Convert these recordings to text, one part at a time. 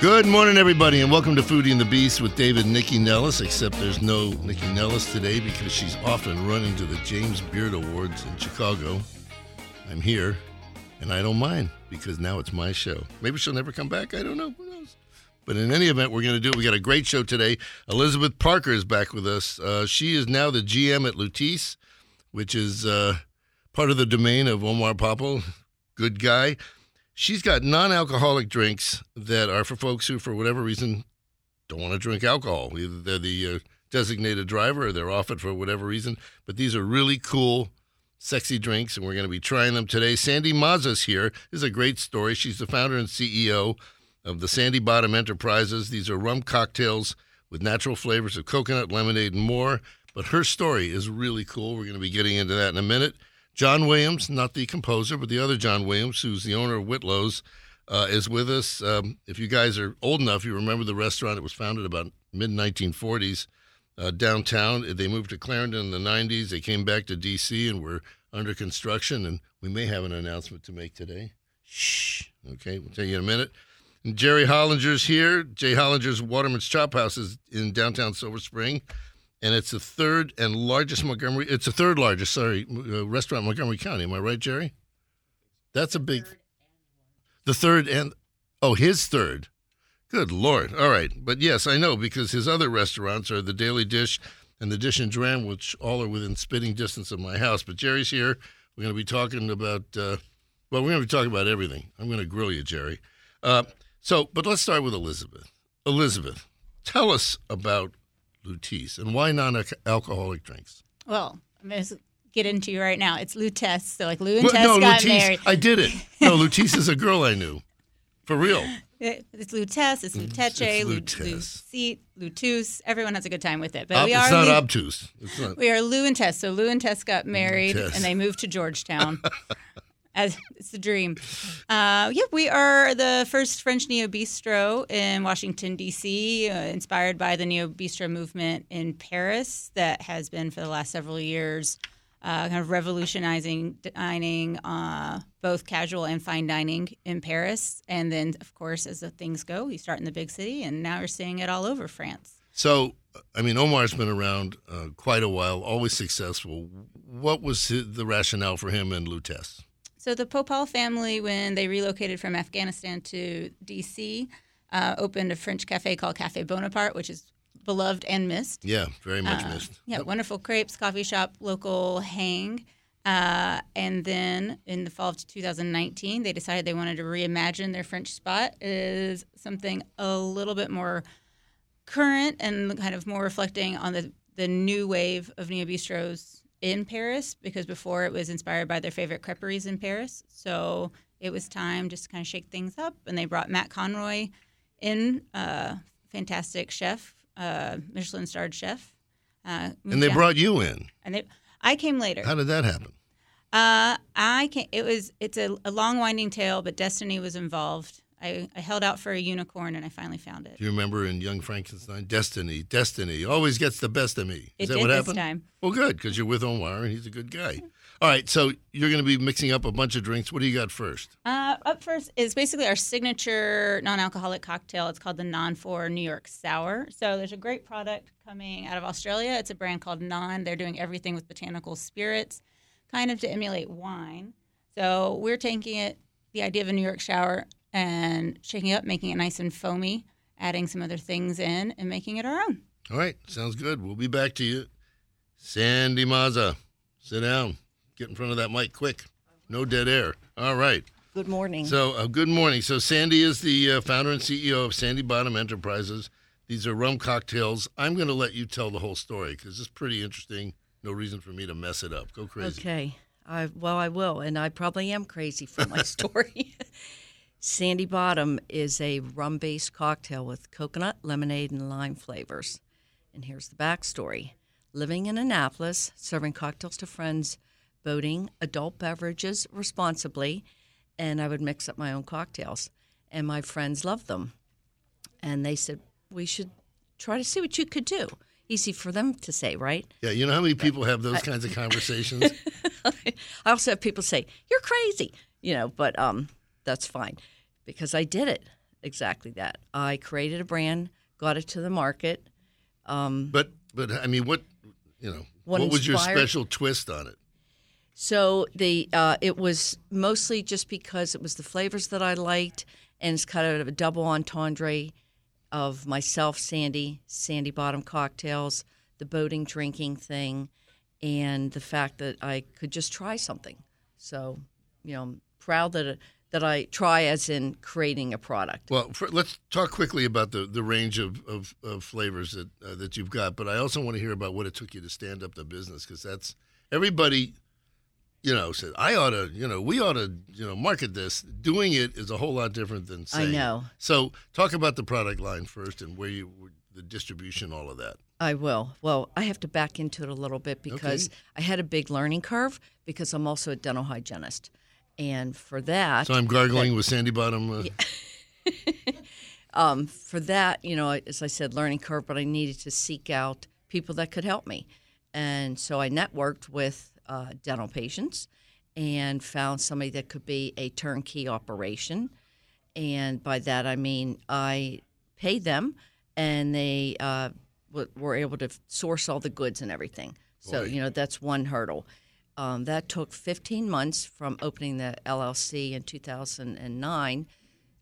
Good morning, everybody, and welcome to Foodie and the Beast with David Nikki Nellis. Except there's no Nikki Nellis today because she's off and running to the James Beard Awards in Chicago. I'm here, and I don't mind because now it's my show. Maybe she'll never come back. I don't know. Who knows? But in any event, we're going to do it. We got a great show today. Elizabeth Parker is back with us. Uh, she is now the GM at Lutis, which is uh, part of the domain of Omar Popal. Good guy. She's got non alcoholic drinks that are for folks who, for whatever reason, don't want to drink alcohol. Either they're the uh, designated driver or they're off it for whatever reason. But these are really cool, sexy drinks, and we're going to be trying them today. Sandy Mazza's here. This is a great story. She's the founder and CEO of the Sandy Bottom Enterprises. These are rum cocktails with natural flavors of coconut, lemonade, and more. But her story is really cool. We're going to be getting into that in a minute. Jon Williams, not the composer, but the other Jon Williams, who's the owner of Whitlow's, uh, is with us. Um, if you guys are old enough, you remember the restaurant. It was founded about mid 1940s uh, downtown. They moved to Clarendon in the 90s. They came back to D.C. and were under construction. And we may have an announcement to make today. Shh. Okay, we'll tell you in a minute. And Jerry Hollinger's here. J. Hollinger's Waterman's Chop House is in downtown Silver Spring, and it's the third and largest Montgomery. It's the third largest, sorry, uh, restaurant in Montgomery County. Am I right, Jerry? That's a big. The third and oh, his third. Good lord! All right, but yes, I know because his other restaurants are the Daily Dish and the Dish and Dram, which all are within spitting distance of my house. But Jerry's here. We're going to be talking about. Uh, well, we're going to be talking about everything. I'm going to grill you, Jerry. Uh, so, but let's start with Elizabeth. Elizabeth, tell us about Lutis and why non-alcoholic drinks. Well, I'm going to get into you right now. It's Lutess. So, like Lou and Well, Tess no, got married. I did it. No, Lutis is a girl I knew, for real. It- It's Lutess, it's mm, Luteche, it's Lu- Lutus. Everyone has a good time with it. But Ob- we it's are not Lu- obtuse. It's not. we are Lou and Tess. So Lou and Tess got married Tess. and they moved to Georgetown. As it's the dream. Uh, yeah, we are the first French neo bistro in Washington D.C., uh, inspired by the neo bistro movement in Paris that has been for the last several years, uh, kind of revolutionizing dining, uh, both casual and fine dining in Paris. And then, of course, as the things go, you start in the big city, and now you're seeing it all over France. So, I mean, Omar's been around uh, quite a while, always successful. What was the rationale for him and Lutèce? So the Popal family, when they relocated from Afghanistan to D.C., uh, opened a French cafe called Cafe Bonaparte, which is beloved and missed. Yeah, very much Uh, missed. Yeah, wonderful crepes, coffee shop, local hang. Uh, and then in the fall of 2019, they decided they wanted to reimagine their French spot as something a little bit more current and kind of more reflecting on the, the new wave of neo bistros in Paris because before it was inspired by their favorite creperies in Paris. So it was time just to kind of shake things up. And they brought Matt Conroy in, uh, fantastic chef, uh, Michelin starred chef. Uh, And they brought you in. and they, I came later. How did that happen? Uh, I can It was it's a, a long winding tale, but destiny was involved. I, I held out for a unicorn, and I finally found it. Do you remember in Young Frankenstein? Destiny, destiny always gets the best of me. It Is that did what this happened? time. Well, good, because you're with Omar and he's a good guy. All right, so you're going to be mixing up a bunch of drinks. What do you got first? Uh, up first is basically our signature non-alcoholic cocktail. It's called the Non Four New York Sour. So there's a great product coming out of Australia. It's a brand called Non. They're doing everything with botanical spirits, kind of to emulate wine. So we're taking it, the idea of a New York sour, and shaking it up, making it nice and foamy, adding some other things in, and making it our own. All right, sounds good. We'll be back to you. Sandy Mazza, sit down. Get in front of that mic quick. No dead air. All right. Good morning. So, uh, good morning. So, Sandy is the uh, founder and CEO of Sandy Bottom Enterprises. These are rum cocktails. I'm going to let you tell the whole story because it's pretty interesting. No reason for me to mess it up. Go crazy. okay. I, well, I will, and I probably am crazy for my story. Sandy Bottom is a rum based cocktail with coconut, lemonade, and lime flavors. And here's the backstory living in Annapolis, serving cocktails to friends, boating, adult beverages responsibly, and I would mix up my own cocktails. And my friends loved them. And they said, we should try to see what you could do. Easy for them to say, right? Yeah, you know how many people have those kinds of conversations? I also have people say, "You're crazy," you know, but um, that's fine because I did it exactly that. I created a brand, got it to the market. Um, but but I mean, what you know, What what, was your special twist on it? so the uh, it was mostly just because it was the flavors that I liked, and it's kind of a double entendre of myself, Sandy, Sandy Bottom cocktails, the boating drinking thing, and the fact that I could just try something. So, you know, I'm proud that that I try as in creating a product. Well, for, let's talk quickly about the, the range of, of, of flavors that uh, that you've got. But I also want to hear about what it took you to stand up the business because that's everybody, you know, said I ought to, you know, we ought to, you know, market this. Doing it is a whole lot different than I saying. it. know. So talk about the product line first and where you the distribution, all of that. I will. Well, I have to back into it a little bit because Okay. I had a big learning curve because I'm also a dental hygienist. And for that, So I'm gargling with Sandy Bottom. Uh, um, for that, you know, as I said, learning curve, but I needed to seek out people that could help me. And so I networked with uh, dental patients and found somebody that could be a turnkey operation. And by that, I mean I paid them and they uh, were able to source all the goods and everything. So, Boy. you know, that's one hurdle. Um, that took 15 months from opening the LLC in 2009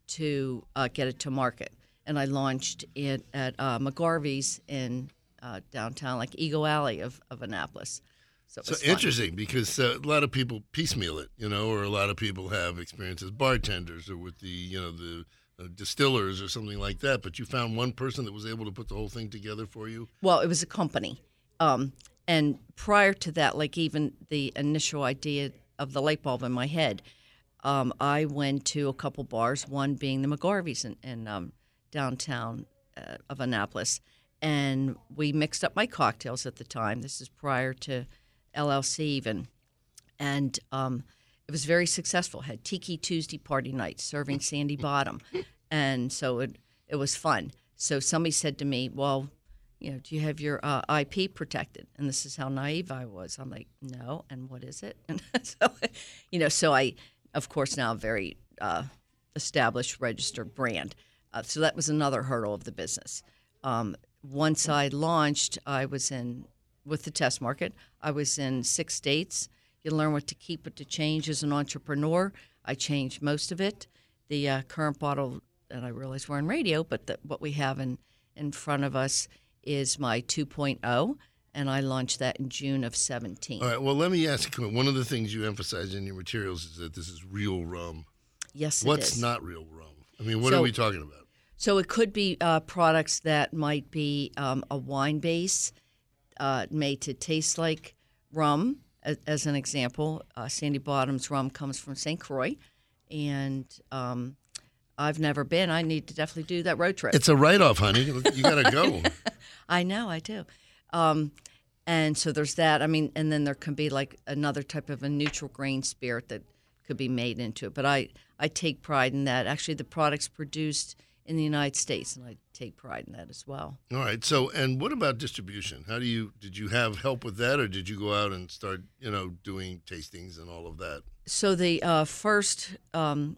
to uh, get it to market. And I launched it at uh, McGarvey's in uh, downtown, like Ego Alley of, of Annapolis. So, So interesting because uh, a lot of people piecemeal it, you know, or a lot of people have experience as bartenders or with the, you know, the uh, distillers or something like that. But you found one person that was able to put the whole thing together for you. Well, it was a company. Um, and prior to that, like even the initial idea of the light bulb in my head, um, I went to a couple bars, one being the McGarvey's in, in um, downtown uh, of Annapolis. And we mixed up my cocktails at the time. This is prior to LLC even. And um, it was very successful. Had Tiki Tuesday party night serving Sandy Bottom. And so it, it was fun. So somebody said to me, Well, you know, do you have your uh, IP protected? And this is how naive I was. I'm like, no. And what is it? And so, you know, so I, of course, now a very uh, established registered brand. Uh, so that was another hurdle of the business. Um, once I launched, I was in with the test market. I was in six states. You learn what to keep, what to change as an entrepreneur. I changed most of it. The uh, current bottle, and I realize we're on radio, but the, what we have in in front of us is my 2.0, and I launched that in June of 17. All right. Well, let me ask you. One of the things you emphasize in your materials is that this is real rum. Yes, it What's is. not real rum? I mean, what So- are we talking about? So it could be uh, products that might be um, a wine base uh, made to taste like rum. As, as an example, uh, Sandy Bottom's rum comes from St. Croix, and um, I've never been. I need to definitely do that road trip. It's a write-off, honey. You got to go. I know, I do. Um, and so there's that. I mean, and then there can be like another type of a neutral grain spirit that could be made into it. But I, I take pride in that. Actually, the product's produced in the United States, and I take pride in that as well. All right. So, and what about distribution? How do you did you have help with that, or did you go out and start, you know, doing tastings and all of that? So the uh, first um,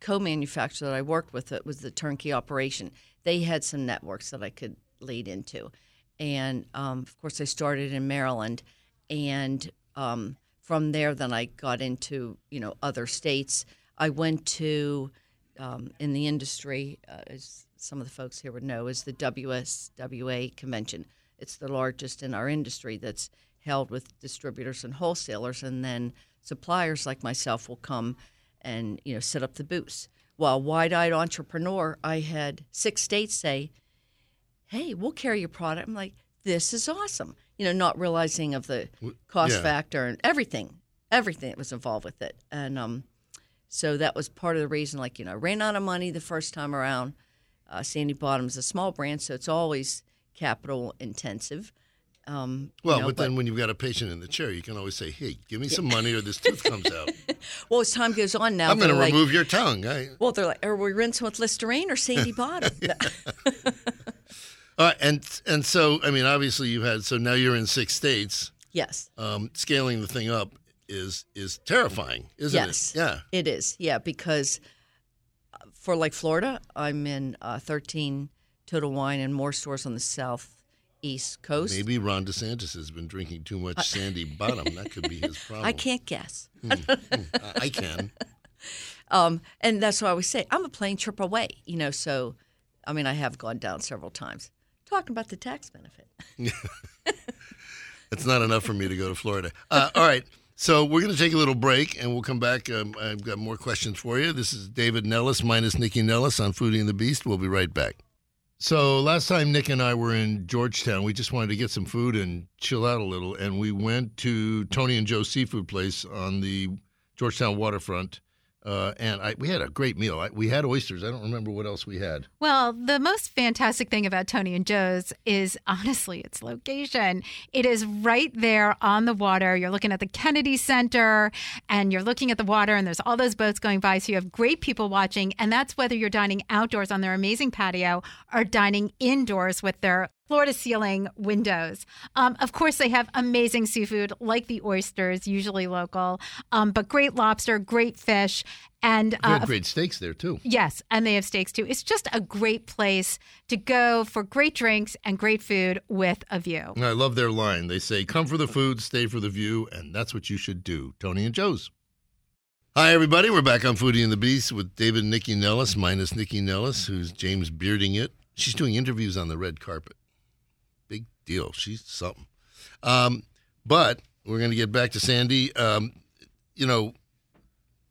co-manufacturer that I worked with it was the turnkey operation. They had some networks that I could lead into, and um, of course I started in Maryland, and um, from there then I got into you know other states. I went to um, in the industry, uh, as some of the folks here would know, is the WSWA convention. It's the largest in our industry that's held with distributors and wholesalers, and then suppliers like myself will come and you know set up the booths. While wide-eyed entrepreneur, I had six states say, "Hey, we'll carry your product." I'm like, "This is awesome," you know, not realizing of the cost yeah. factor and everything, everything that was involved with it, and um, So that was part of the reason. Like you know, I ran out of money the first time around. Uh, Sandy Bottom's a small brand, so it's always capital intensive. Um, you Well, know, but, then when you've got a patient in the chair, you can always say, "Hey, give me some money, or this tooth comes out. well, as time goes on now, I'm going to like, remove your tongue." I, Well, they're like, are we rinsing with Listerine or Sandy Bottom? all right, and and so I mean, obviously you've had so now you're in six states. yes. Um, scaling the thing up is is terrifying, isn't Yes. it? Yeah. It is, yeah, because uh, for like Florida, I'm in uh, 13 Total Wine and more stores on the southeast coast. Maybe Ron DeSantis has been drinking too much Sandy Bottom. That could be his problem. I can't guess. I- I can. Um, and that's why I always say. I'm a plane trip away, you know, so, I mean, I have gone down several times. Talking about the tax benefit. It's not enough for me to go to Florida. Uh, all right. So we're going to take a little break, and we'll come back. Um, I've got more questions for you. This is David Nellis minus Nikki Nellis on Foodie and the Beast. We'll be right back. So last time Nick and I were in Georgetown, we just wanted to get some food and chill out a little, and we went to Tony and Joe's Seafood Place on the Georgetown waterfront. Uh, and I, we had a great meal. I, we had oysters. I don't remember what else we had. Well, the most fantastic thing about Tony and Joe's is honestly its location. It is right there on the water. You're looking at the Kennedy Center and you're looking at the water, and there's all those boats going by. So you have great people watching. And that's whether you're dining outdoors on their amazing patio or dining indoors with their floor to ceiling windows. Um, of course, they have amazing seafood like the oysters, usually local, um, but great lobster, great fish. And uh, great steaks there too. Yes, and they have steaks too. It's just a great place to go for great drinks and great food with a view. I love their line. They say, "Come for the food, stay for the view," and that's what you should do. Tony and Joe's. Hi, everybody. We're back on Foodie and the Beast with David and Nikki Nellis, minus Nikki Nellis, who's James bearding it. She's doing interviews on the red carpet. Big deal. She's something. Um, but we're going to get back to Sandy. Um, you know,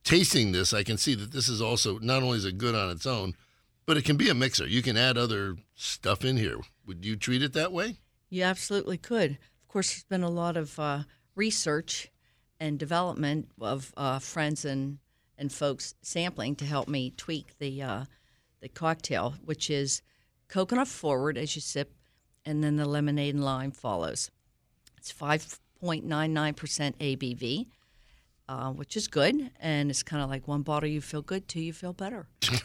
tasting this, I can see that this is also not only is it good on its own, but it can be a mixer. You can add other stuff in here. Would you treat it that way? You absolutely could. Of course, there's been a lot of uh, research and development of uh, friends and, and folks sampling to help me tweak the uh, the cocktail, which is coconut forward as you sip, and then the lemonade and lime follows. It's 5.99% ABV, uh, which is good, and it's kind of like one bottle you feel good, two you feel better.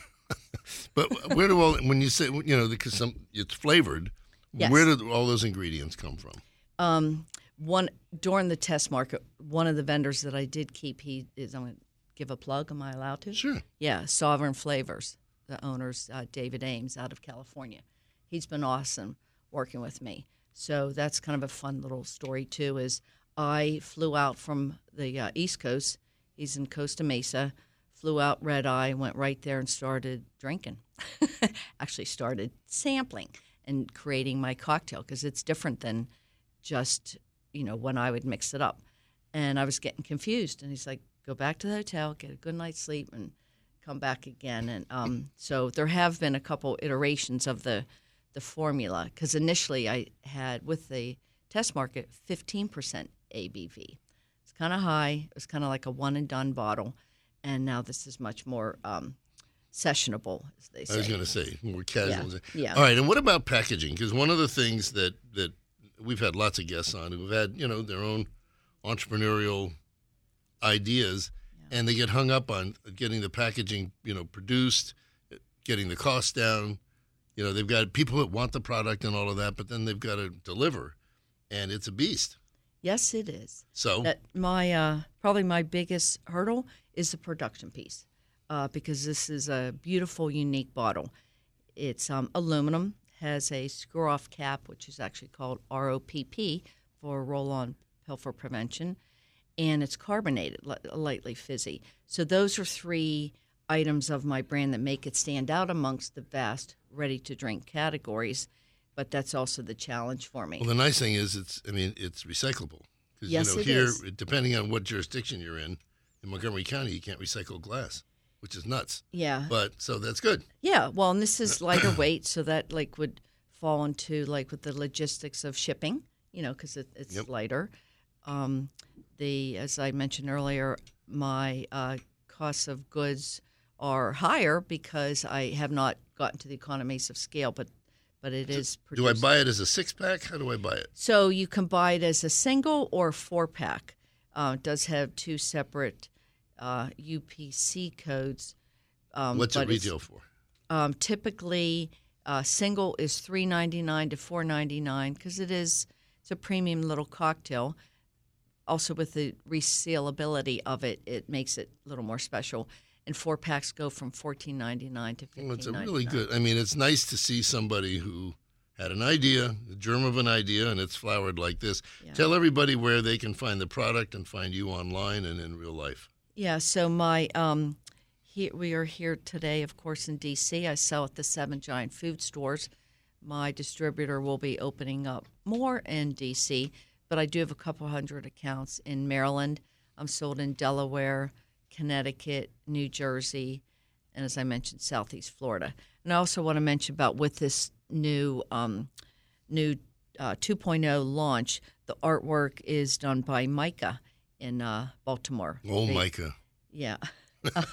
But where do all when you say you know because some it's flavored, Yes. where do all those ingredients come from? Um, one during the test market, one of the vendors that I did keep, he is. I'm going to give a plug. Am I allowed to? Sure. Yeah, Sovereign Flavors. The owner's uh, David Ames out of California. He's been awesome working with me. So that's kind of a fun little story too. Is I flew out from the uh, East Coast. He's in Costa Mesa. Flew out red eye, went right there and started drinking. Actually, started sampling and creating my cocktail because it's different than just you know when I would mix it up. And I was getting confused, and he's like, "Go back to the hotel, get a good night's sleep, and come back again." And um, so there have been a couple iterations of the the formula because initially I had with the test market 15% ABV. It's kind of high. It was kind of like a one and done bottle, and now this is much more um, sessionable, as they say. I was going to say more casual. yeah. All right, and what about packaging? Because one of the things that that we've had lots of guests on who've had you know their own entrepreneurial ideas, and they get hung up on getting the packaging you know produced, getting the cost down. You know they've got people that want the product and all of that, but then they've got to deliver, and it's a beast. Yes, it is. So That my uh, probably my biggest hurdle is the production piece, uh, because this is a beautiful, unique bottle. It's um, aluminum, has a screw-off cap, which is actually called ROPP for roll-on pilfer prevention, and it's carbonated, lightly fizzy. So those are three items of my brand that make it stand out amongst the vast ready-to-drink categories. But that's also the challenge for me. Well, the nice thing is, it's I mean, it's recyclable because Yes, you know it here, is. depending on what jurisdiction you're in, in Montgomery County, you can't recycle glass, which is nuts. yeah. But so that's good. Yeah, well, and this is lighter weight, so that like would fall into like with the logistics of shipping, you know, because it, it's Yep. lighter. Um, the as I mentioned earlier, my uh, costs of goods are higher because I have not gotten to the economies of scale, but but it is. Do I buy it as a six pack? How do I buy it? So you can buy it as a single or four pack. Uh, it does have two separate uh, UPC codes. Um, What's it retail for? Um, typically, uh, single is three ninety nine to four ninety nine because it is it's a premium little cocktail. Also, with the resealability of it, it makes it a little more special. And four packs go from fourteen ninety nine to fifteen Well, it's a really good. I mean, it's nice to see somebody who had an idea, the germ of an idea, and it's flowered like this. Yeah. Tell everybody where they can find the product and find you online and in real life. Yeah, so my um, here we are here today, of course, in DC. I sell at the seven giant food stores. My distributor will be opening up more in DC, but I do have a couple hundred accounts in Maryland. I'm sold in Delaware, Connecticut, New Jersey, and as I mentioned, Southeast Florida. And I also want to mention about with this new um, new uh, 2.0 launch, the artwork is done by MICA in uh, Baltimore. Oh, They- MICA. yeah.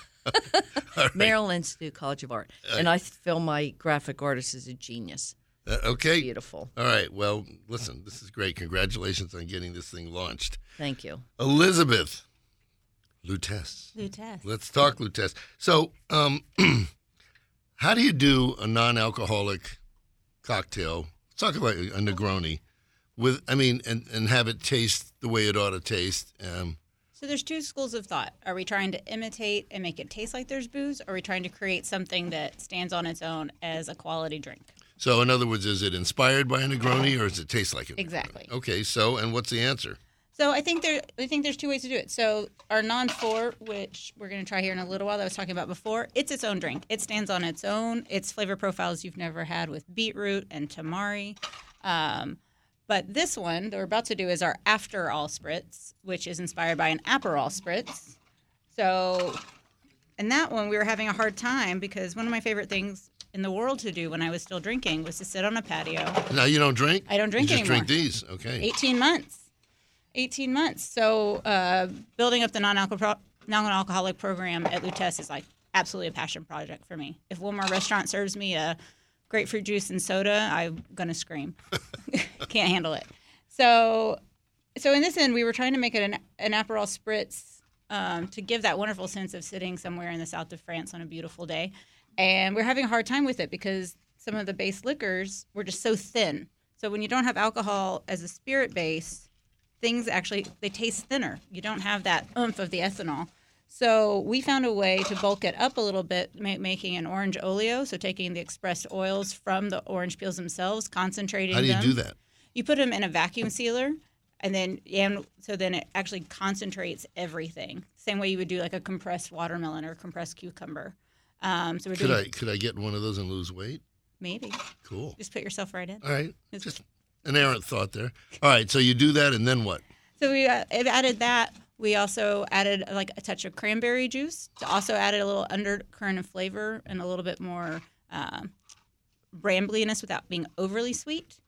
Right. Maryland Institute College of Art. And I feel my graphic artist is a genius. Uh, okay. Beautiful. All right. Well, listen, this is great. Congratulations on getting this thing launched. Thank you. Elizabeth Lutèce. Lutèce. Let's talk Lutèce. So, um, how do you do a non-alcoholic cocktail? Let's talk about a Negroni with, I mean, and, and have it taste the way it ought to taste. Um, So there's two schools of thought. Are we trying to imitate and make it taste like there's booze? Or are we trying to create something that stands on its own as a quality drink? so, in other words, is it inspired by a Negroni or does it taste like it? Exactly. Okay. So, and what's the answer? So I think there, I think there's two ways to do it. So our non-four, which we're going to try here in a little while, that I was talking about before, it's its own drink. It stands on its own. Its flavor profiles you've never had with beetroot and tamari. Um, but this one that we're about to do is our After All Spritz, which is inspired by an Aperol Spritz. So, and that one we were having a hard time because one of my favorite things in the world to do when I was still drinking was to sit on a patio Now you don't drink. I don't drink you just anymore. drink these. Okay. 18 months. 18 months. So uh, building up the non-alcohol non-alcoholic program at Lutèce is like absolutely a passion project for me. If one more restaurant serves me a grapefruit juice and soda, I'm gonna scream. Can't handle it. So, so in this end, we were trying to make it an, an Aperol spritz um, to give that wonderful sense of sitting somewhere in the south of France on a beautiful day, and we're having a hard time with it because some of the base liquors were just so thin. So when you don't have alcohol as a spirit base, things actually they taste thinner. You don't have that oomph of the ethanol. So we found a way to bulk it up a little bit, ma- making an orange oleo. So taking the expressed oils from the orange peels themselves, concentrating How do you them. do that? You put them in a vacuum sealer, and then and so then it actually concentrates everything. Same way you would do like a compressed watermelon or compressed cucumber. Um, so we're Could doing I could I get one of those and lose weight? maybe Cool. just put yourself right in. All right. It's- Just an errant thought there. All right. So you do that, and then what? So we uh, added that. We also added like a touch of cranberry juice to also added a little undercurrent of flavor and a little bit more um, brambliness without being overly sweet.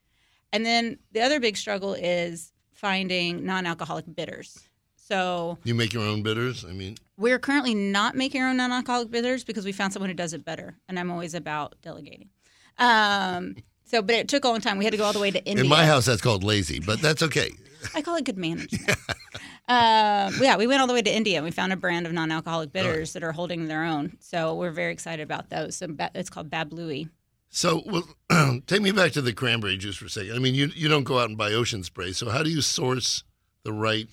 And then the other big struggle is finding non-alcoholic bitters. So You make your own bitters. I mean, we're currently not making our own non-alcoholic bitters because we found someone who does it better, and I'm always about delegating. Um, so, but it took a long time. We had to go all the way to India. in my house, that's called lazy, but that's okay. I call it good management. um, yeah, we went all the way to India and we found a brand of non-alcoholic bitters that are holding their own. So we're very excited about those. So it's called Bablui. So, well, take me back to the cranberry juice for a second. I mean, you you don't go out and buy ocean spray. So, how do you source the right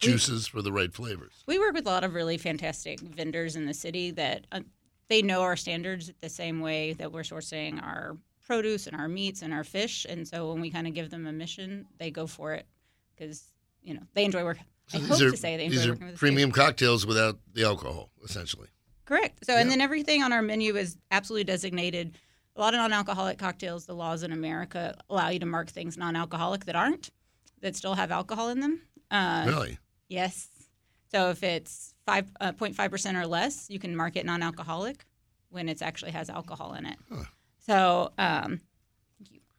juices for the right flavors? We work with a lot of really fantastic vendors in the city that uh, they know our standards the same way that we're sourcing our produce and our meats and our fish. And so when we kind of give them a mission, they go for it because you know they enjoy work. I So hope are, to say they enjoy these are with premium cocktails without the alcohol, essentially. Correct. So, Yeah. and then everything on our menu is absolutely designated. A lot of non-alcoholic cocktails, the laws in America allow you to mark things non-alcoholic that aren't, that still have alcohol in them. Uh, really? Yes. So if it's five uh, 0.5 percent or less, you can mark it non-alcoholic when it actually has alcohol in it. Huh. So, um,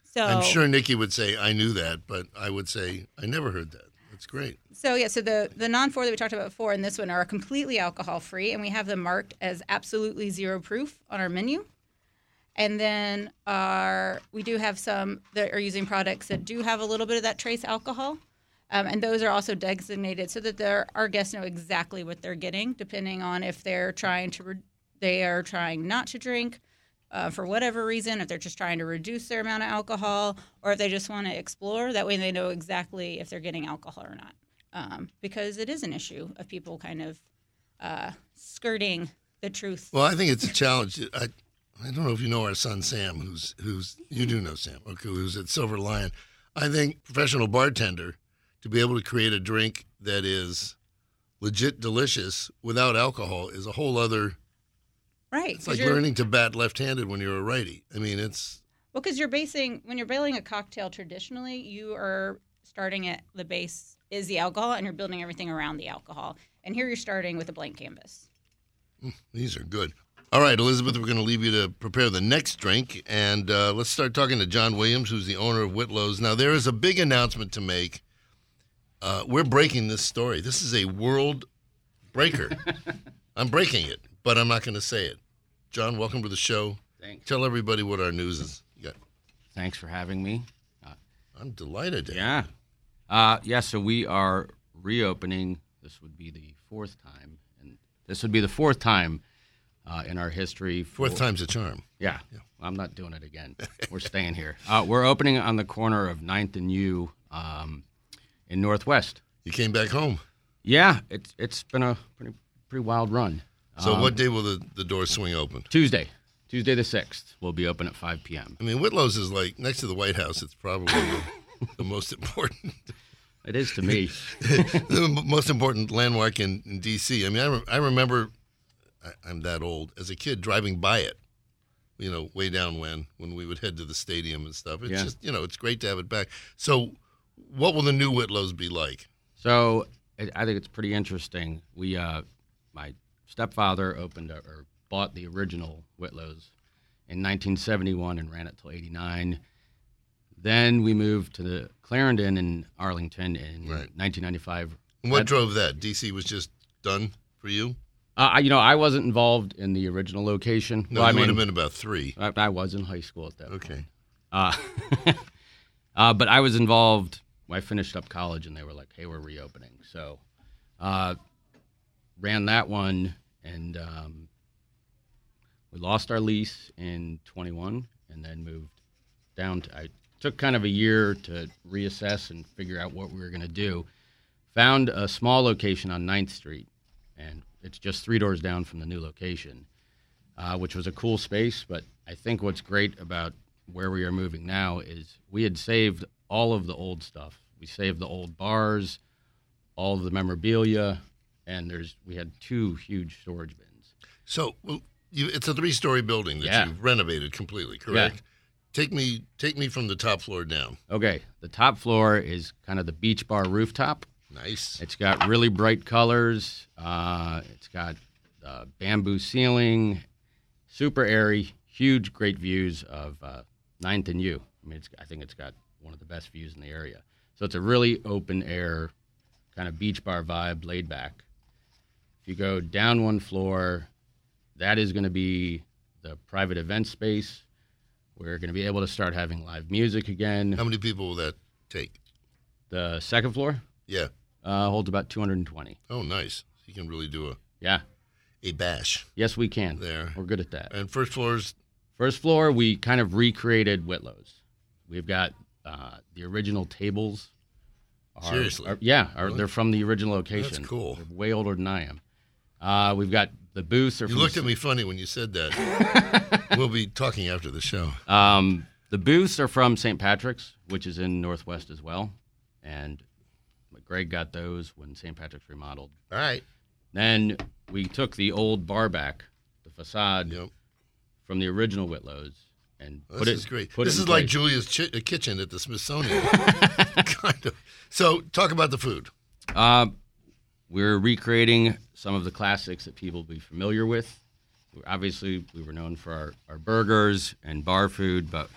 so I'm sure Nikki would say, I knew that, but I would say, I never heard that. That's great. So yeah, so the the non four that we talked about before and this one are completely alcohol free, and we have them marked as absolutely zero proof on our menu. And then our we do have some that are using products that do have a little bit of that trace alcohol, um, and those are also designated so that their our guests know exactly what they're getting, depending on if they're trying to re- they are trying not to drink. Uh, for whatever reason, if they're just trying to reduce their amount of alcohol, or if they just want to explore, that way they know exactly if they're getting alcohol or not. Um, because it is an issue of people kind of uh, skirting the truth. Well, I think it's a challenge. I, I don't know if you know our son Sam, who's who's you do know Sam, okay, who's at Silver Lion. I think professional bartender to be able to create a drink that is legit delicious without alcohol is a whole other. Right. It's like learning to bat left-handed when you're a righty. I mean, it's Well, because you're basing when you're bailing a cocktail traditionally, you are starting at the base is the alcohol, and you're building everything around the alcohol. And here you're starting with a blank canvas. these are good. All right, Elizabeth, we're going to leave you to prepare the next drink, and uh, let's start talking to Jon Williams, who's the owner of Whitlow's. Now, there is a big announcement to make. Uh, we're breaking this story. This is a world breaker. I'm breaking it, but I'm not going to say it. Jon, welcome to the show. Thanks. Tell everybody what our news is. Got, Thanks for having me. I'm delighted. to- Yeah. Uh, yeah, so we are reopening. This would be the fourth time. And this would be the fourth time uh, in our history. for- Fourth time's a charm. Yeah. I'm not doing it again. We're staying here. Uh, we're opening on the corner of 9th and U um, in Northwest. You came back home. Yeah, it's it's been a pretty pretty wild run. So, Um, what day will the, the doors swing open? Tuesday, Tuesday the 6th, We'll be open at 5 p.m. I mean, Whitlow's is like next to the White House. It's probably the, the most important. It is to me. the most important landmark in, in D.C. I mean, I, re- I remember, I, I'm that old, as a kid driving by it, you know, way down when, when we would head to the stadium and stuff. It's Yeah. just, you know, it's great to have it back. So, what will the new Whitlow's be like? So I I think it's pretty interesting. We, uh, my stepfather opened a, or bought the original Whitlow's in 1971 and ran it till 89. Then we moved to the Clarendon in Arlington in Right. 1995. And what That- drove that? D.C. was just done for you? Uh, I- you know, I wasn't involved in the original location. No, Well, I you would have been about three. I, I was in high school at that. point. Okay. Uh, uh, but I was involved. I finished up college, and they were like, "Hey, we're reopening." So, uh, ran that one, and um, we lost our lease in 21, and then moved down. To, I took kind of a year to reassess and figure out what we were going to do. Found a small location on 9th Street, and it's just three doors down from the new location, uh, which was a cool space. But I think what's great about where we are moving now is we had saved all of the old stuff. We saved the old bars, all of the memorabilia, and there's we had two huge storage bins. So, well, you, it's a three-story building that Yeah. you've renovated completely, correct? Take me, take me from the top floor down. Okay, the top floor is kind of the beach bar rooftop. Nice. It's got really bright colors. Uh, it's got uh, bamboo ceiling, super airy, huge, great views of uh, Ninth and U. I mean, it's, I think it's got one of the best views in the area. So it's a really open air, kind of beach bar vibe, laid back. If you go down one floor, that is going to be the private event space. We're going to be able to start having live music again. How many people will that take? The second floor Yeah. uh, holds about 220. Oh, nice. You can really do a, Yeah. a bash Yes, we can. there. We're good at that. And first floor's First floor, we kind of recreated Whitlow's. We've got uh, the original tables. Are, Seriously? are- yeah, are, Really? they're from the original location. That's cool. They're way older than I am. Uh, we've got the booths. Are You looked at me funny when you said that. we'll be talking after the show. Um, the booths are from St. Patrick's, which is in Northwest as well. And Greg got those when St. Patrick's remodeled. All right. Then we took the old bar back, the facade Yep. from the original Whitlow's, and This put it. is great. This is like place. Julia's chi- uh, kitchen at the Smithsonian. kind of. So, talk about the food. Uh, we're recreating some of the classics that people will be familiar with. Obviously, we were known for our, our burgers and bar food, but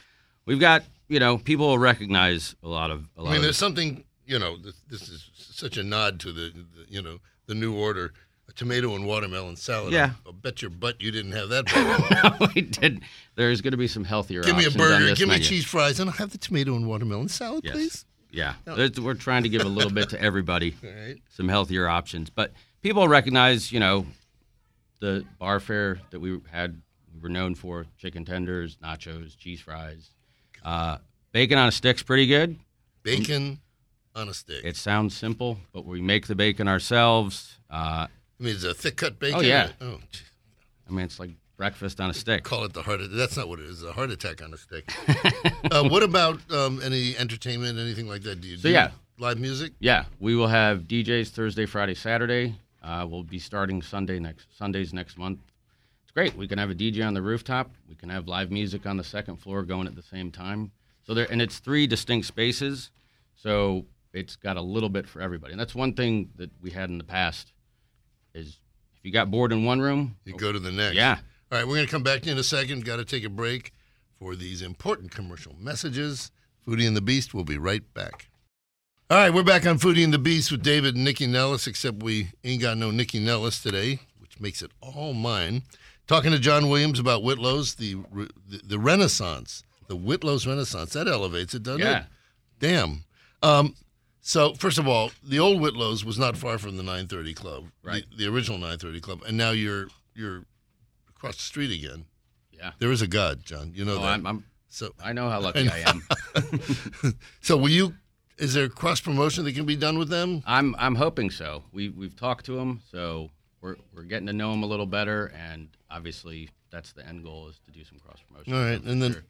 we've got you know people will recognize a lot of a lot I mean, there's something you know, this, this is such a nod to the, the, you know, the new order. A tomato and watermelon salad. Yeah. I'll, bet your butt you didn't have that. Before. we didn't. There's going to be some healthier. Options. Give me a burger. Give me cheese fries, and I'll have the tomato and watermelon salad, Yes. please. Yeah, There's- we're trying to give a little bit to everybody, right. some healthier options. But people recognize, you know, the bar fare that we had. We were known for chicken tenders, nachos, cheese fries, uh, bacon on a stick's pretty good. Bacon on a stick. It sounds simple, but we make the bacon ourselves. Uh, I mean, it's a thick cut bacon. Oh, yeah. Oh. I mean, it's like breakfast on a stick. call it the heart. That's not what it is. A heart attack on a stick. uh, what about um, any entertainment, anything like that? Do you So, do yeah. live music? Yeah, we will have DJs Thursday, Friday, Saturday. Uh, we'll be starting Sunday next Sundays next month. It's great. We can have a DJ on the rooftop. We can have live music on the second floor going at the same time. So there, and it's three distinct spaces. So it's got a little bit for everybody. And that's one thing that we had in the past is if you got bored in one room, You go to the next. yeah, All right, we're going to come back in a second. Got to take a break for these important commercial messages. Foodie and the Beast will be right back. All right, we're back on Foodie and the Beast with David and Nikki Nellis, except we ain't got no Nikki Nellis today, which makes it all mine. Talking to Jon Williams about Whitlow's, the, the, the Renaissance, the Whitlow's Renaissance. That elevates it, doesn't it? yeah. Damn. Um, so first of all, the old Whitlow's was not far from the 930 Club, Right. The, the original 930 Club, and now you're you're across the street again. Yeah. There is a God, Jon. You know Oh, that. I'm, I'm, so, I know how lucky I am. so will you? Is there cross promotion that can be done with them? I'm I'm hoping so. We we've talked to them, so we're we're getting to know them a little better, and obviously that's the end goal is to do some cross promotion. All right, and then sure.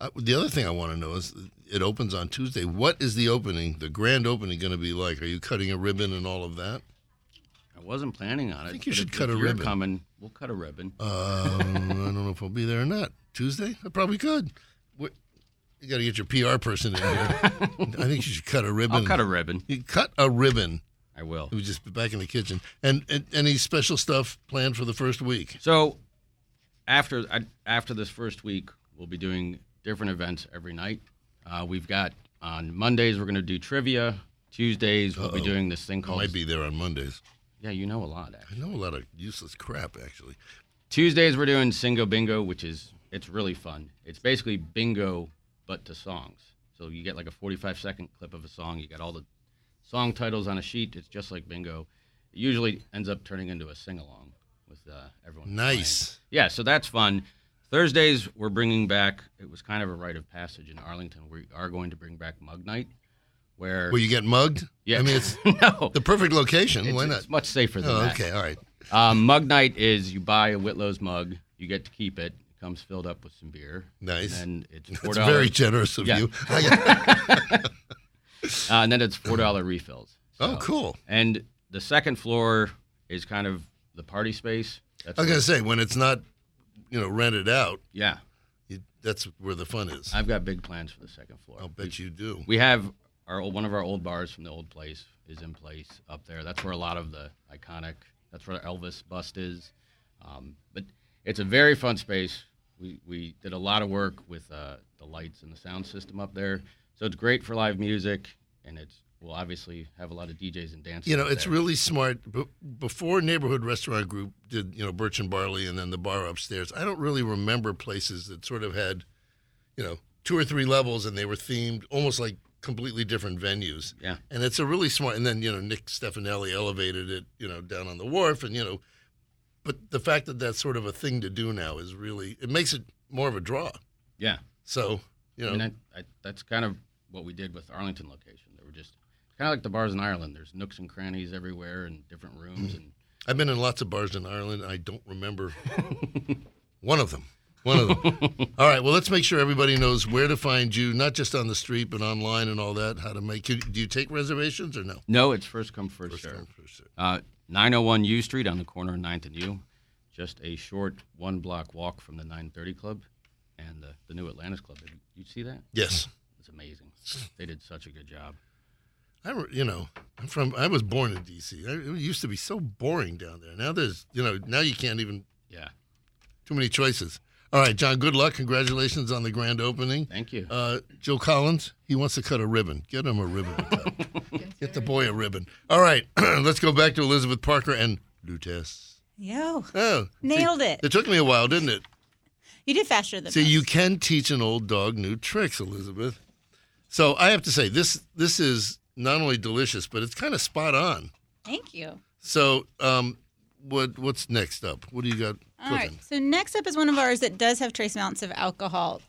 uh, the other thing I want to know is it opens on Tuesday. What is the opening, the grand opening, going to be like? Are you cutting a ribbon and all of that? I wasn't planning on it. I think you should if, cut if a you're ribbon. Coming, we'll cut a ribbon. Um, I don't know if I'll be there or not. Tuesday? I probably could. What, you got to get your PR person in here. I think you should cut a ribbon. I'll cut a ribbon. You cut a ribbon. I will. It was just back in the kitchen. And, and any special stuff planned for the first week? So after I, after this first week, we'll be doing different events every night. Uh, we've got on Mondays we're going to do trivia. Tuesdays we'll be Uh-oh. doing this thing called. I might be there on Mondays. Yeah, you know a lot. Actually. I know a lot of useless crap, actually. Tuesdays we're doing Singo Bingo, which is it's really fun. It's basically bingo but to songs. So you get like a 45 second clip of a song. You got all the song titles on a sheet. It's just like bingo. It usually ends up turning into a sing along with uh, everyone. Nice. Yeah, so that's fun. Thursdays we're bringing back. It was kind of a rite of passage in Arlington. We are going to bring back Mug Night, where Will you get mugged? yeah, I mean, it's no, the perfect location. it's, Why not? it's much safer than Oh, that. okay. All right. Um, mug night is you buy a Whitlow's mug, you get to keep it. Comes filled up with some beer. Nice. And it's That's four very generous of Yeah. you. Uh, and then it's four dollar refills. oh, cool. And the second floor is kind of the party space. That's I was going to say, when it's not, you know, rented out, yeah, you, that's where the fun is. I've got big plans for the second floor. I'll bet you do. We have our old, one of our old bars from the old place is in place up there. That's where a lot of the iconic. That's where the Elvis bust is. Um, but it's a very fun space. We we did a lot of work with uh, the lights and the sound system up there, so it's great for live music, and it's we'll obviously have a lot of DJs and dancers. You know, it's there. really smart. Before Neighborhood Restaurant Group did, you know, Birch and Barley and then the bar upstairs, I don't really remember places that sort of had, you know, two or three levels and they were themed almost like completely different venues. Yeah. And it's a really smart, and then, you know, Nick Stefanelli elevated it, you know, down on the wharf and, you know, but the fact that that's sort of a thing to do now is really, it makes it more of a draw. yeah. So, you I know, mean, I, I, that's kind of what we did with Arlington location. They were just kind of like the bars in Ireland. There's nooks and crannies everywhere and different rooms and. I've been in lots of bars in Ireland. I don't remember one of them. One of them. all right. Well, let's make sure everybody knows where to find you, not just on the street, but online and all that. How to make you? Do you take reservations or no? No, it's first come first, First serve. come, first serve. Uh, 901 U Street on the corner of 9th and U. Just a short one block walk from the 930 Club and the, the new Atlantis Club. Did you see that? Yes. It's amazing. They did such a good job. I, you know, I'm from. I was born in D.C. I, it used to be so boring down there. Now there's, you know, now you can't even Yeah. too many choices. All right, Jon. Good luck. Congratulations on the grand opening. Thank you. Uh, Joe Collins, he wants to cut a ribbon. Get him a ribbon. Get the boy a ribbon. All right, let's go back to Elizabeth Parker and Lutèce. Yo, Oh, nailed it. it took me a while, didn't it? You did faster than See, most. you can teach an old dog new tricks, Elizabeth. So I have to say, this this is not only delicious, but it's kind of spot on. Thank you. So, um, what what's next up? What do you got All cooking? right. So next up is one of ours that does have trace amounts of alcohol,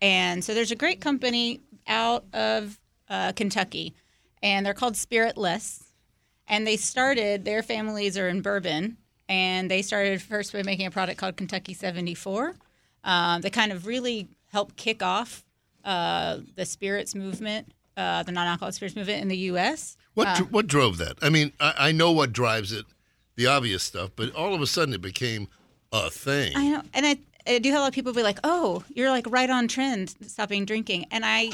and so there's a great company out of uh, Kentucky, and they're called Spiritless, and they started. Their families are in bourbon, and they started first by making a product called Kentucky 74. Um, that kind of really helped kick off uh, the spirits movement, uh, the non-alcoholic spirits movement in the U.S. What uh, dr- what drove that? I mean, I, I know what drives it, the obvious stuff, but all of a sudden it became a thing. I know, and I, I do have a lot of people be like, "Oh, you're like right on trend, stopping drinking," and I,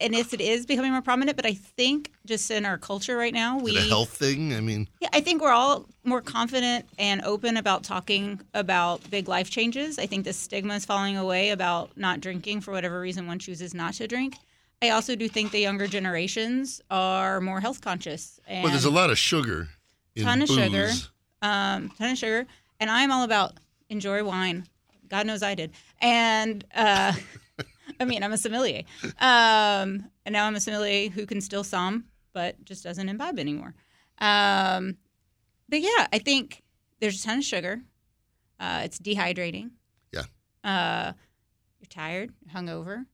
and yes, it is becoming more prominent. But I think just in our culture right now, we, Is health thing? I mean, yeah, I think we're all more confident and open about talking about big life changes. I think the stigma is falling away about not drinking for whatever reason one chooses not to drink. I also do think the younger generations are more health conscious. And well, there's a lot of sugar in Ton of booze. sugar. Um, ton of sugar, and I'm all about enjoy wine. God knows I did, and uh, I mean I'm a sommelier, um, and now I'm a sommelier who can still some, but just doesn't imbibe anymore. Um, but yeah, I think there's a ton of sugar. Uh, it's dehydrating. Yeah. Uh, you're tired, hungover.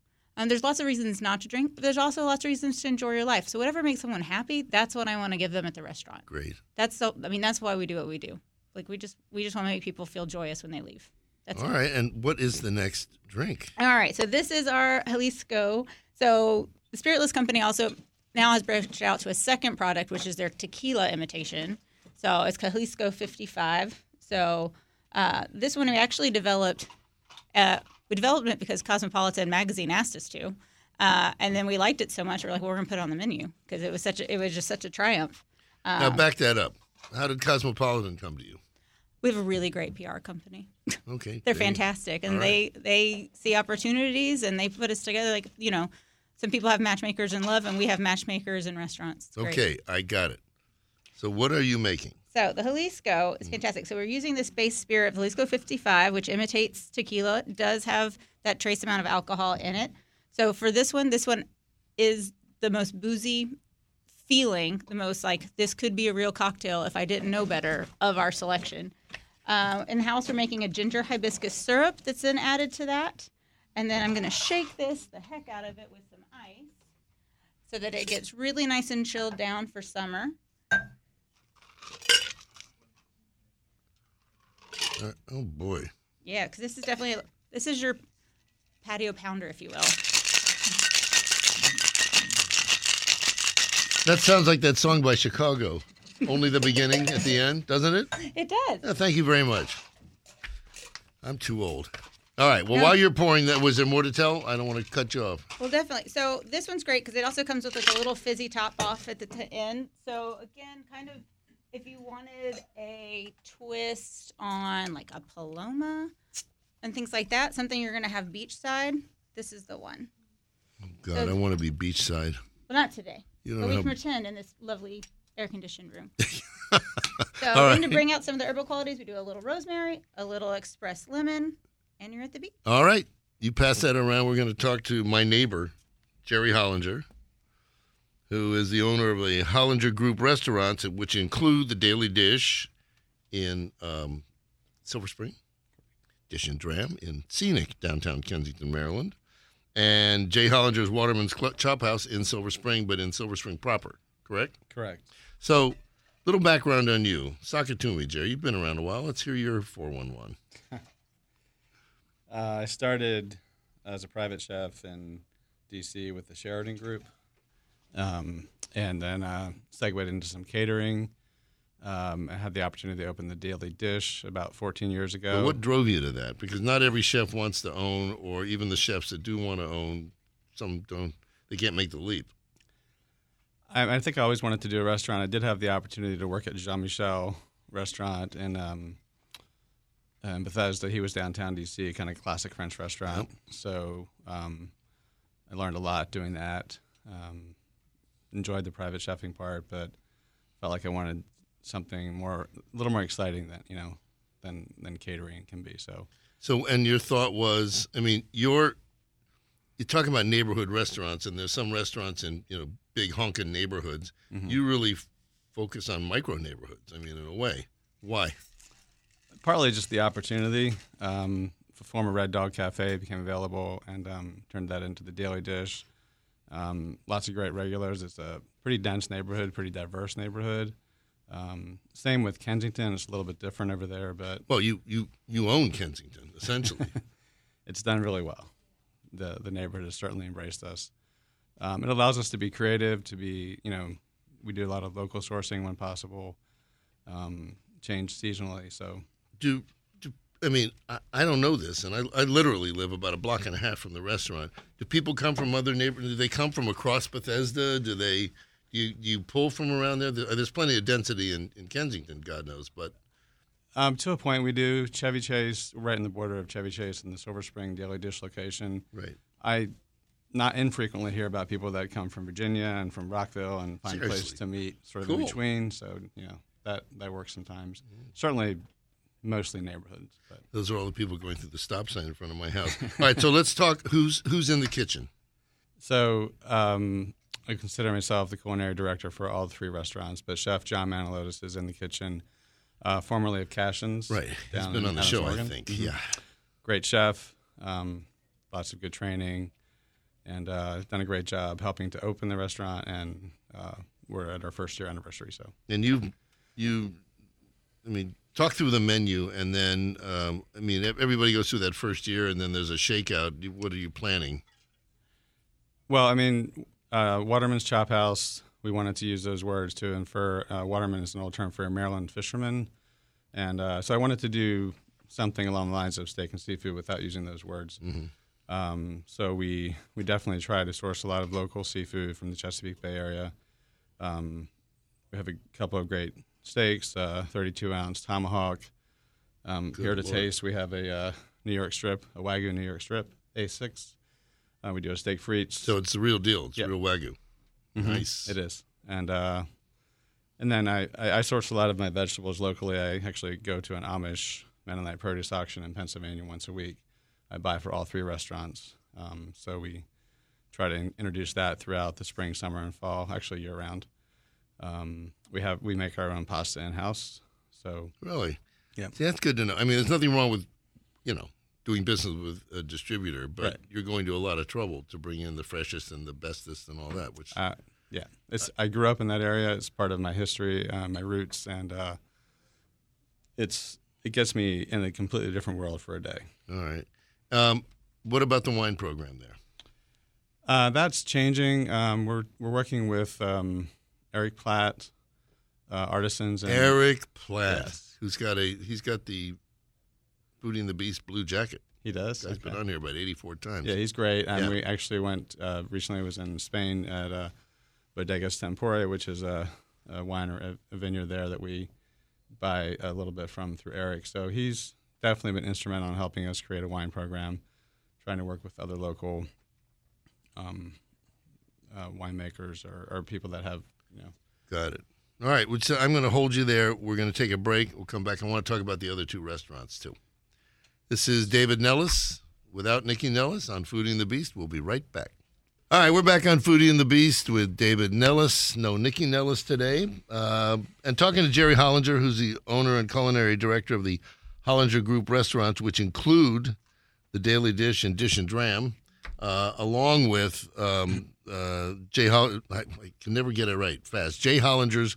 Um, there's lots of reasons not to drink, but there's also lots of reasons to enjoy your life. So whatever makes someone happy, that's what I want to give them at the restaurant. Great. That's so. I mean, that's why we do what we do. Like we just we just want to make people feel joyous when they leave. That's All it. right, and what is the next drink? All right. So this is our Jalisco. So the Spiritless Company also now has branched out to a second product, which is their tequila imitation. So it's Jalisco 55. So uh, this one we actually developed. Uh, we developed it because Cosmopolitan magazine asked us to, uh, and then we liked it so much we're like, well, we're gonna put it on the menu because it was such a, it was just such a triumph. now Uh, back that up. How did Cosmopolitan come to you? we have a really great PR company. Okay, They're fantastic, and All they they see opportunities and they put us together. Like you know, some people have matchmakers in love, and we have matchmakers in restaurants. It's great. Okay, I got it. So what are you making? So the Jalisco is fantastic. So we're using this base spirit of Jalisco 55, which imitates tequila. It does have that trace amount of alcohol in it. So for this one, this one is the most boozy feeling, the most like this could be a real cocktail if I didn't know better of our selection. Uh, in house, we're making a ginger hibiscus syrup that's then added to that. And then I'm going to shake this the heck out of it with some ice so that it gets really nice and chilled down for summer. Uh, oh boy. Yeah, because this is definitely this is your patio pounder, if you will. That sounds like that song by Chicago. Only the beginning at the end, doesn't it? It does. Yeah, thank you very much. I'm too old. All right. Well, while you're pouring that, was there more to tell? I don't want to cut you off. Well, definitely. So this one's great because it also comes with like a little fizzy top off at the t- end. So again, kind of if you wanted a twist on like a Paloma and things like that, something you're gonna have beachside, this is the one. Oh, God, I want to be beachside. Well, not today. You But don't we have. can pretend in this lovely air-conditioned room. so All then to right. bring out some of the herbal qualities, we do a little rosemary, a little express lemon, and you're at the beach. All right. You pass that around. We're going to talk to my neighbor, Jerry Hollinger, who is the owner of the Hollinger Group restaurants, which include the Daily Dish in um, Silver Spring, Dish and Dram in scenic downtown Kensington, Maryland, and J. Hollinger's Waterman's Chop House in Silver Spring, but in Silver Spring proper, correct? Correct. So, little background on you. Sock it to me, Jerry. You've been around a while. Let's hear your 411. Uh, I started as a private chef in DC with the Sheridan Group, um, and then uh, segued into some catering. Um, I had the opportunity to open the Daily Dish about 14 years ago. Well, what drove you to that? Because not every chef wants to own, or even the chefs that do want to own, some don't. They can't make the leap. I, I think I always wanted to do a restaurant. I did have the opportunity to work at Jean Michel restaurant, and um, in Bethesda. He was downtown DC, kind of classic French restaurant. So um, I learned a lot doing that. Um, enjoyed the private chefing part, but felt like I wanted something more, a little more exciting than you know, than than catering can be. So So, and your thought was, I mean, you're you're talking about neighborhood restaurants, and there's some restaurants in you know big honking neighborhoods. You really f- focus on micro neighborhoods. I mean, in a way, why? partly just the opportunity. Um, the former Red Dog Cafe became available and um, turned that into the Daily Dish. Um, lots of great regulars. It's a pretty dense neighborhood, pretty diverse neighborhood. Um, same with Kensington. It's a little bit different over there, but Well, you you you own Kensington essentially. it's done really well. The the neighborhood has certainly embraced us. Um, it allows us to be creative, to be you know, we do a lot of local sourcing when possible, um, change seasonally. So do, do I mean I, I don't know this, and I, I literally live about a block and a half from the restaurant. Do people come from other neighborhoods? Do they come from across Bethesda? Do they? Do you, do you pull from around there? There- There's plenty of density in, in Kensington, God knows, but Um, to a point, we do Chevy Chase, right in the border of Chevy Chase and the Silver Spring Daily Dish location. right. I not infrequently hear about people that come from Virginia and from Rockville and find a place to meet sort of Cool. in between. So you know that that works sometimes. Certainly, mostly neighborhoods, but Those are all the people going through the stop sign in front of my house. all right, so let's talk. Who's who's in the kitchen? So um, I consider myself the culinary director for all three restaurants, but Chef John Manilotis is in the kitchen, uh, formerly of Cashion's. Right, he's been on the Adams, show, I think. Mhm. Yeah. Great chef, um, lots of good training, and uh, done a great job helping to open the restaurant. And uh, we're at our first year anniversary. So And you, you, I mean, talk through the menu, and then um, I mean, everybody goes through that first year, and then there's a shakeout. What are you planning? Well, I mean, uh, Waterman's Chop House, we wanted to use those words to infer uh, Waterman is an old term for a Maryland fisherman. And uh, so I wanted to do something along the lines of steak and seafood without using those words. Um, so we, we definitely try to source a lot of local seafood from the Chesapeake Bay area. Um, we have a couple of great steaks, uh, 32 ounce tomahawk. Um, here to Lord. taste, we have a uh, New York strip, a Wagyu New York strip, A6. Uh, we do a steak frites. So it's the real deal. It's Yeah. real wagyu. Mhm. Nice. It is, and uh, and then I, I I source a lot of my vegetables locally. I actually go to an Amish Mennonite produce auction in Pennsylvania once a week. I buy for all three restaurants. Um, so we try to in- introduce that throughout the spring, summer, and fall, actually year round. Um, we have we make our own pasta in house. So Really? Yeah. See, that's good to know. I mean, there's nothing wrong with, you know, doing business with a distributor, but Right. you're going to a lot of trouble to bring in the freshest and the bestest and all that. Which uh, yeah, it's I grew up in that area. It's part of my history, uh, my roots, and uh, it's it gets me in a completely different world for a day. all right. Um, what about the wine program there? Uh, that's changing. Um, we're we're working with um, Eric Platt, uh, artisans. And, Eric Platt, Yes. who's got a he's got the Foodie and the Beast blue jacket. He does. Guy's been on here about 84 times. Yeah, he's great. And Yeah. we actually went uh, recently. Was in Spain at uh, Bodegas Tempore, which is a, a wine or a, a vineyard there that we buy a little bit from through Eric. So he's definitely been instrumental in helping us create a wine program, trying to work with other local um, uh, winemakers or, or people that have know Got it. All right, I'm going to hold you there. We're going to take a break. We'll come back. I want to talk about the other two restaurants too. This is David Nellis without Nikki Nellis on Foodie and the Beast. We'll be right back. All right, we're back on Foodie and the Beast with David Nellis. No Nikki Nellis today, uh, and talking to Jerry Hollinger, who's the owner and culinary director of the Hollinger Group restaurants, which include the Daily Dish and Dish and Dram, uh, along with um, uh, Jay. Holl- I, I can never get it right fast. J. Hollinger's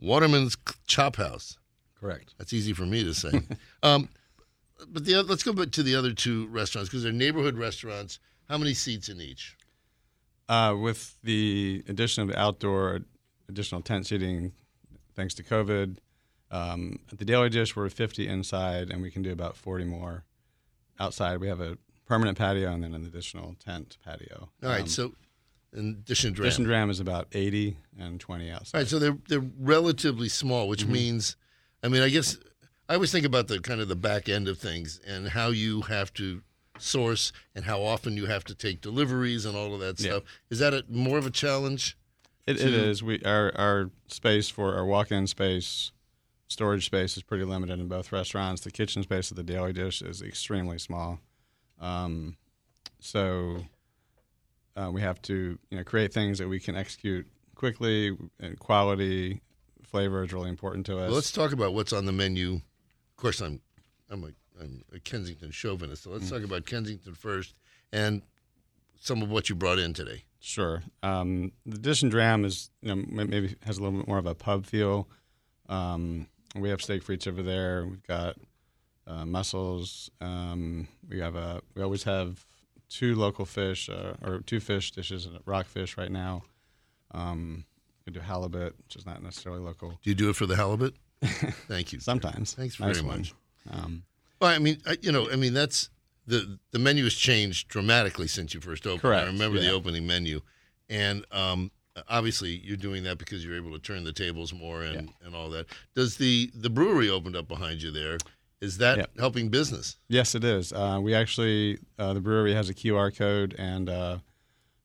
Waterman's Chop House. correct. That's easy for me to say. um, but the let's go back to the other two restaurants because they're neighborhood restaurants. How many seats in each? Uh, with the addition of the outdoor additional tent seating, thanks to COVID, um, at the Daily Dish we're 50 inside, and we can do about 40 more outside. We have a permanent patio and then an additional tent patio. All right, Um, so and Dish and Dram. Dish Dram is about 80 and 20 outside. All right, so they're they're relatively small, which means, I mean, I guess I always think about the kind of the back end of things and how you have to source and how often you have to take deliveries and all of that stuff. Yeah. Is that a, more of a challenge? It, it to- is. We our our space for our walk-in space, storage space is pretty limited in both restaurants. The kitchen space of the Daily Dish is extremely small, um, so uh, we have to you know create things that we can execute quickly and quality. Flavor is really important to us. Well, let's talk about what's on the menu. Of course, I'm I'm a, I'm a Kensington chauvinist, so let's talk about Kensington first and some of what you brought in today. Sure. Um, the dish and dram is you know maybe has a little bit more of a pub feel. Um, we have steak frites over there. We've got uh, mussels. Um, we have a we always have two local fish uh, or two fish dishes, rockfish right now. Um, we do halibut, which is not necessarily local. Do you do it for the halibut? Thank you. Sometimes. Thanks very one. much. Um, Well, I mean, I, you know, I mean that's the the menu has changed dramatically since you first opened. Correct, I remember the opening menu, and um, obviously you're doing that because you're able to turn the tables more and, and all that. Does the the brewery opened up behind you there? Is that Yeah. helping business? Yes, it is. Uh, we actually uh, the brewery has a QR code, and uh,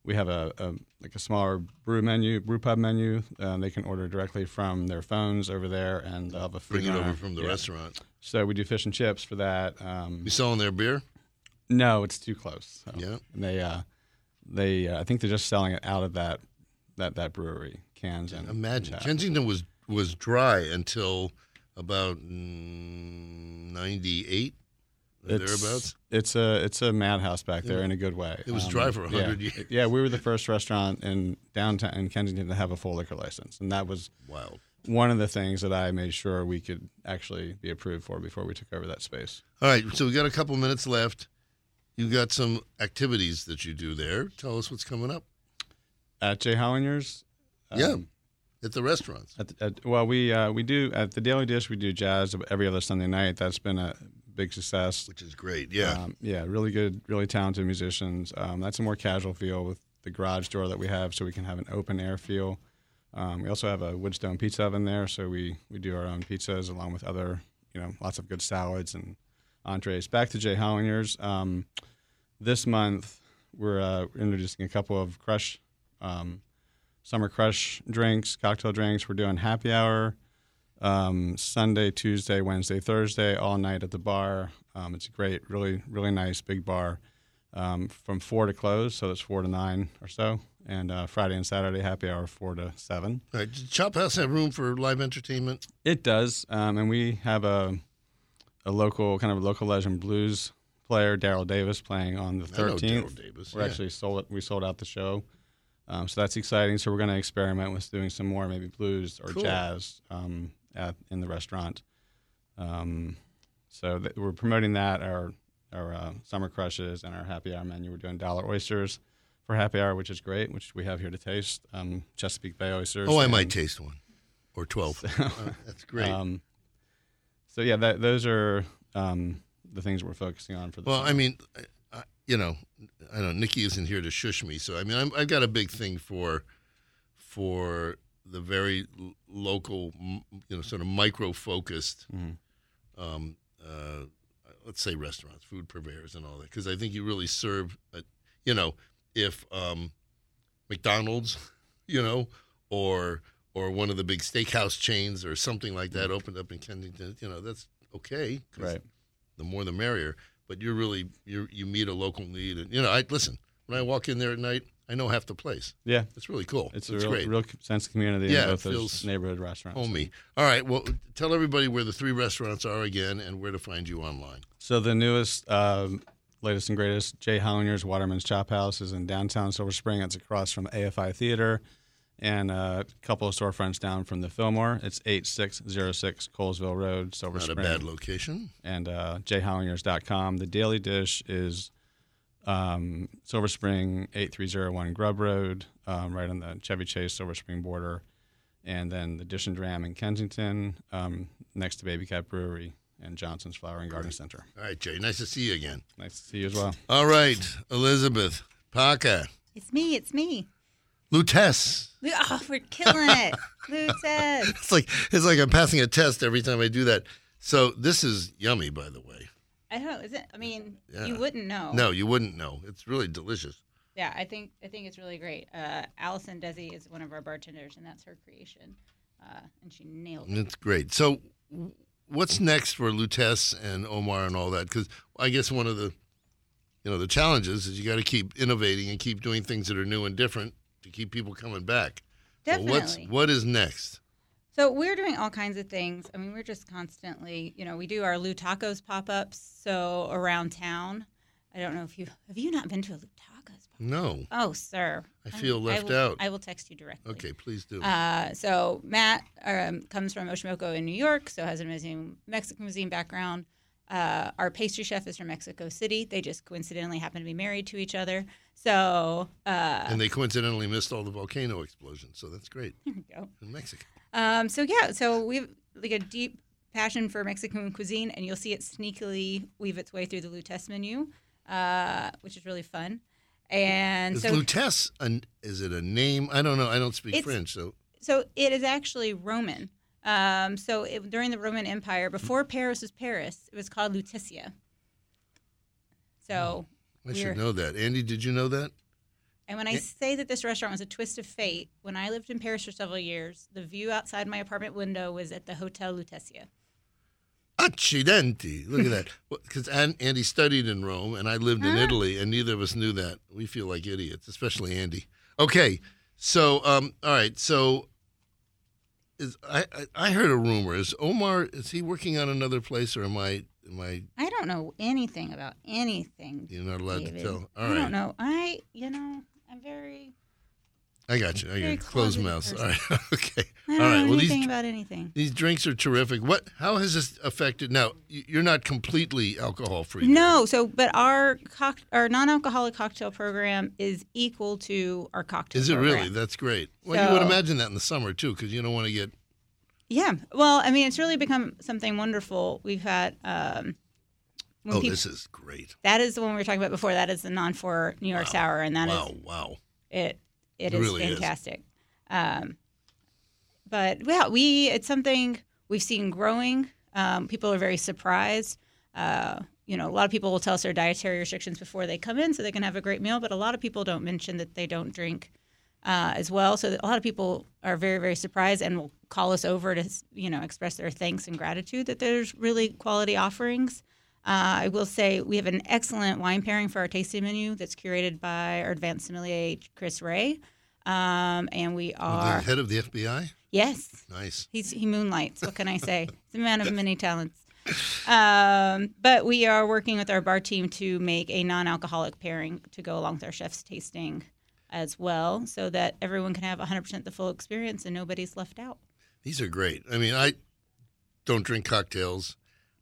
we have a, a like a smaller brew menu, brew pub menu. They can order directly from their phones over there, and they'll have a food Bring it over from the Yeah. restaurant. So we do fish and chips for that. Um, You selling their beer? no, it's too close. So Yeah. they uh, they uh, I think they're just selling it out of that that that brewery cans and Imagine tap. Kensington was was dry until about ninety eight, thereabouts. It's a it's a madhouse back there in a good way. Um, It was dry for a yeah. hundred years. Yeah, we were the first restaurant in downtown in Kensington to have a full liquor license, and that was Wow. one of the things that I made sure we could actually be approved for before we took over that space. All right, so we got a couple minutes left. You got some activities that you do there. Tell us what's coming up. At J. Hollinger's, yeah, at the restaurants. At, at, well, we uh, we do at the Daily Dish. We do jazz every other Sunday night. That's been a big success. which is great. Yeah. um, yeah, really good, really talented musicians. Um, that's a more casual feel with the garage door that we have, so we can have an open air feel. Um, we also have a Woodstone pizza oven there, so we we do our own pizzas along with other, you know, lots of good salads and entrees. Back to J. Hollinger's. Um, this month, we're uh, introducing a couple of Crush um, summer Crush drinks, cocktail drinks. We're doing happy hour um, Sunday, Tuesday, Wednesday, Thursday, all night at the bar. Um, it's a great, really, really nice big bar um, from four to close, so it's four to nine or so. And uh, Friday and Saturday happy hour four to seven. All right. Does Chop House have room for live entertainment? It does, um, and we have a a local kind of a local legend blues player, Daryl Davis, playing on the thirteenth. Davis, We're yeah. actually sold it. We sold out the show, um, so that's exciting. So we're going to experiment with doing some more maybe blues or Cool. jazz um, at in the restaurant. Um, so th- we're promoting that our our uh, summer crushes and our happy hour menu. We're doing dollar oysters for happy hour, which is great, which we have here to taste. Um, Chesapeake Bay oysters. Oh, I and- might taste one or 12. Uh, that's great. um, so yeah, that, those are um, the things we're focusing on for the. well, summer. I mean, I, I- you know, I don't know. Nikki isn't here to shush me. So, I mean, I'm, I've got a big thing for for the very l- local, m- you know, sort of micro focused, Mhm. um, uh, let's say restaurants, food purveyors, and all that. Because I think you really serve, a, you know, if um, McDonald's, you know, or or one of the big steakhouse chains or something like that opened up in Kensington, you know, that's okay. 'cause Right. The more the merrier. But you're really you you meet a local need, and you know, I listen. When I walk in there at night, I know half the place. yeah, It's really cool. it's It's a real, great. real sense of community Yeah, in both those neighborhood restaurants. Homey. All right. Well, tell everybody where the three restaurants are again and where to find you online. So the newest, um, latest and greatest, J. Hollinger's Waterman's Chop House is in downtown Silver Spring. It's across from AFI Theater, and a couple of storefronts down from the Fillmore. It's eight six zero six Colesville Road, Silver Not a Spring. bad location. and uh, jayhollingers.com. The daily dish is um, Silver Spring 8301 Grubb Road, um, right on the Chevy Chase Silver Spring border. And then the Dish and Dram in Kensington, um, next to Baby Cat Brewery and Johnson's Flower and Garden Center. All right, Jay. Nice to see you again. Nice to see you as well. All right, Elizabeth Parker, It's me. It's me. Lutess. Oh, we're killing it. Lutez. It's like it's like I'm passing a test every time I do that. So this is yummy, by the way. I don't know. Is it? I mean, Yeah. you wouldn't know. No, you wouldn't know. It's really delicious. Yeah, I think I think it's really great. Uh, Allison Desi is one of our bartenders, and that's her creation, uh, and she nailed it. It's great. So, what's next for Lutèce and Omar and all that? Because I guess one of the, you know, the challenges is you got to keep innovating and keep doing things that are new and different to keep people coming back. Definitely. what's what is next? So we're doing all kinds of things. I mean, we're just constantly, you know, we do our Lou Tacos pop ups. So around town, I don't know if you have you not been to a Lou Tacos pop up? No. Oh, sir. I feel left will, out. I will text you directly. Okay, please do. Uh, so Matt um, comes from Oxomoco in New York, so has an amazing Mexican cuisine background. Uh, our pastry chef is from Mexico City. They just coincidentally happen to be married to each other. So uh, and they coincidentally missed all the volcano explosions, so that's great there we go. in Mexico. Um, so yeah, so we've like a deep passion for Mexican cuisine, and you'll see it sneakily weave its way through the Lutèce menu, uh, which is really fun. And Is so, Lutèce an, is it a name? I don't know. I don't speak French, so so it is actually Roman. Um, so it, during the Roman Empire, before Paris was Paris, it was called Lutetia. So, I should know that. Andy, did you know that? and when I Yeah. say that this restaurant was a twist of fate, when I lived in Paris for several years, the view outside my apartment window was at the Hotel Lutetia. Accidenti. Look at that. Because Andy studied in Rome and I lived in Ah. Italy, and neither of us knew that. We feel like idiots, especially Andy. Okay, so um, all right, so is I, I I heard a rumor. Is Omar is he working on another place, or am I am I I don't know anything about anything. you're not allowed David. to tell? All I right, don't know. I, you know, I'm very. I got you. I got you. Closed mouth. All right. okay. I don't right. know Well, anything these about anything. these drinks are terrific. What? How has this affected? Now you're not completely alcohol free. No, so but our cock, our non-alcoholic cocktail program is equal to our cocktail. Is it program. really? That's great. Well, you would So- imagine that in the summer too, because you don't want to get Yeah. Well, I mean, it's really become something wonderful. We've had. Um, Oh, this is great. that is the one we were talking about before. That is the non-for New York Wow. sour, and that wow, wow. it. It It is really is. fantastic. Um, but yeah, we it's something we've seen growing. Um, people are very surprised. Uh, you know, a lot of people will tell us their dietary restrictions before they come in, so they can have a great meal. But a lot of people don't mention that they don't drink uh, as well. So a lot of people are very very surprised and will call us over to you know express their thanks and gratitude that there's really quality offerings. Uh, I will say we have an excellent wine pairing for our tasting menu that's curated by our advanced sommelier Chris Ray, um, and we The are head of the FBI. yes, Nice. he's he moonlights. What can I say? He's a man of many talents. Um, but we are working with our bar team to make a non-alcoholic pairing to go along with our chef's tasting as well, so that everyone can have 100% the full experience and nobody's left out. These are great. I mean, I don't drink cocktails.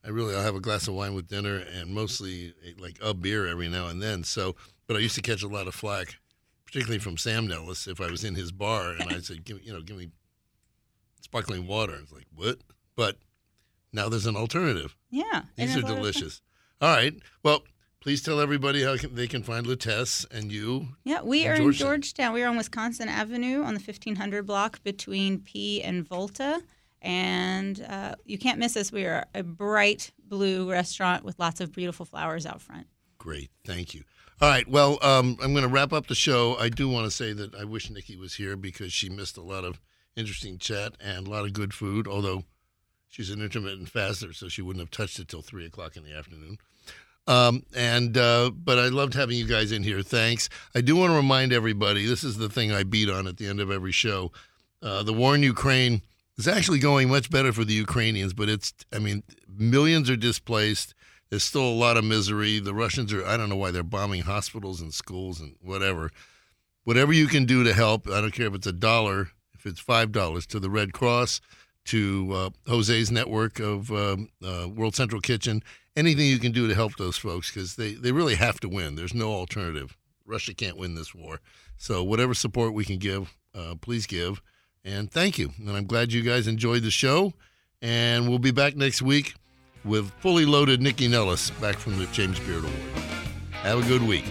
I really I'll have a glass of wine with dinner and mostly like a beer every now and then. So, but I used to catch a lot of flack, particularly from Sam Nellis if I was in his bar and I said, "Give me, you know, give me sparkling water." It's like what? But now there's an alternative. Yeah, These are a lot of fun. delicious. All right. Well, please tell everybody how can, they can find Lutèce and you. Yeah, we in are in Georgetown. Georgetown. We are on Wisconsin Avenue on the 1500 block between P and Volta. And uh, you can't miss us. We are a bright blue restaurant with lots of beautiful flowers out front. Great. Thank you. All right. Well, um, I'm going to wrap up the show. I do want to say that I wish Nikki was here because she missed a lot of interesting chat and a lot of good food, although she's an intermittent faster, so she wouldn't have touched it till 3 o'clock in the afternoon. Um, and uh, but I loved having you guys in here. Thanks. I do want to remind everybody this is the thing I beat on at the end of every show. Uh, the war in Ukraine is actually going much better for the Ukrainians, but it's I mean millions are displaced. There's still a lot of misery. The Russians are I don't know why they're bombing hospitals and schools and whatever. Whatever you can do to help, I don't care if it's a dollar, if it's five dollars to the Red Cross, to uh, Jose's network of um, uh, World Central Kitchen, anything you can do to help those folks because they, they really have to win. There's no alternative. Russia can't win this war. So, whatever support we can give, uh, please give. And thank you. And I'm glad you guys enjoyed the show. And we'll be back next week with fully loaded Nikki Nellis back from the James Beard Award. Have a good week.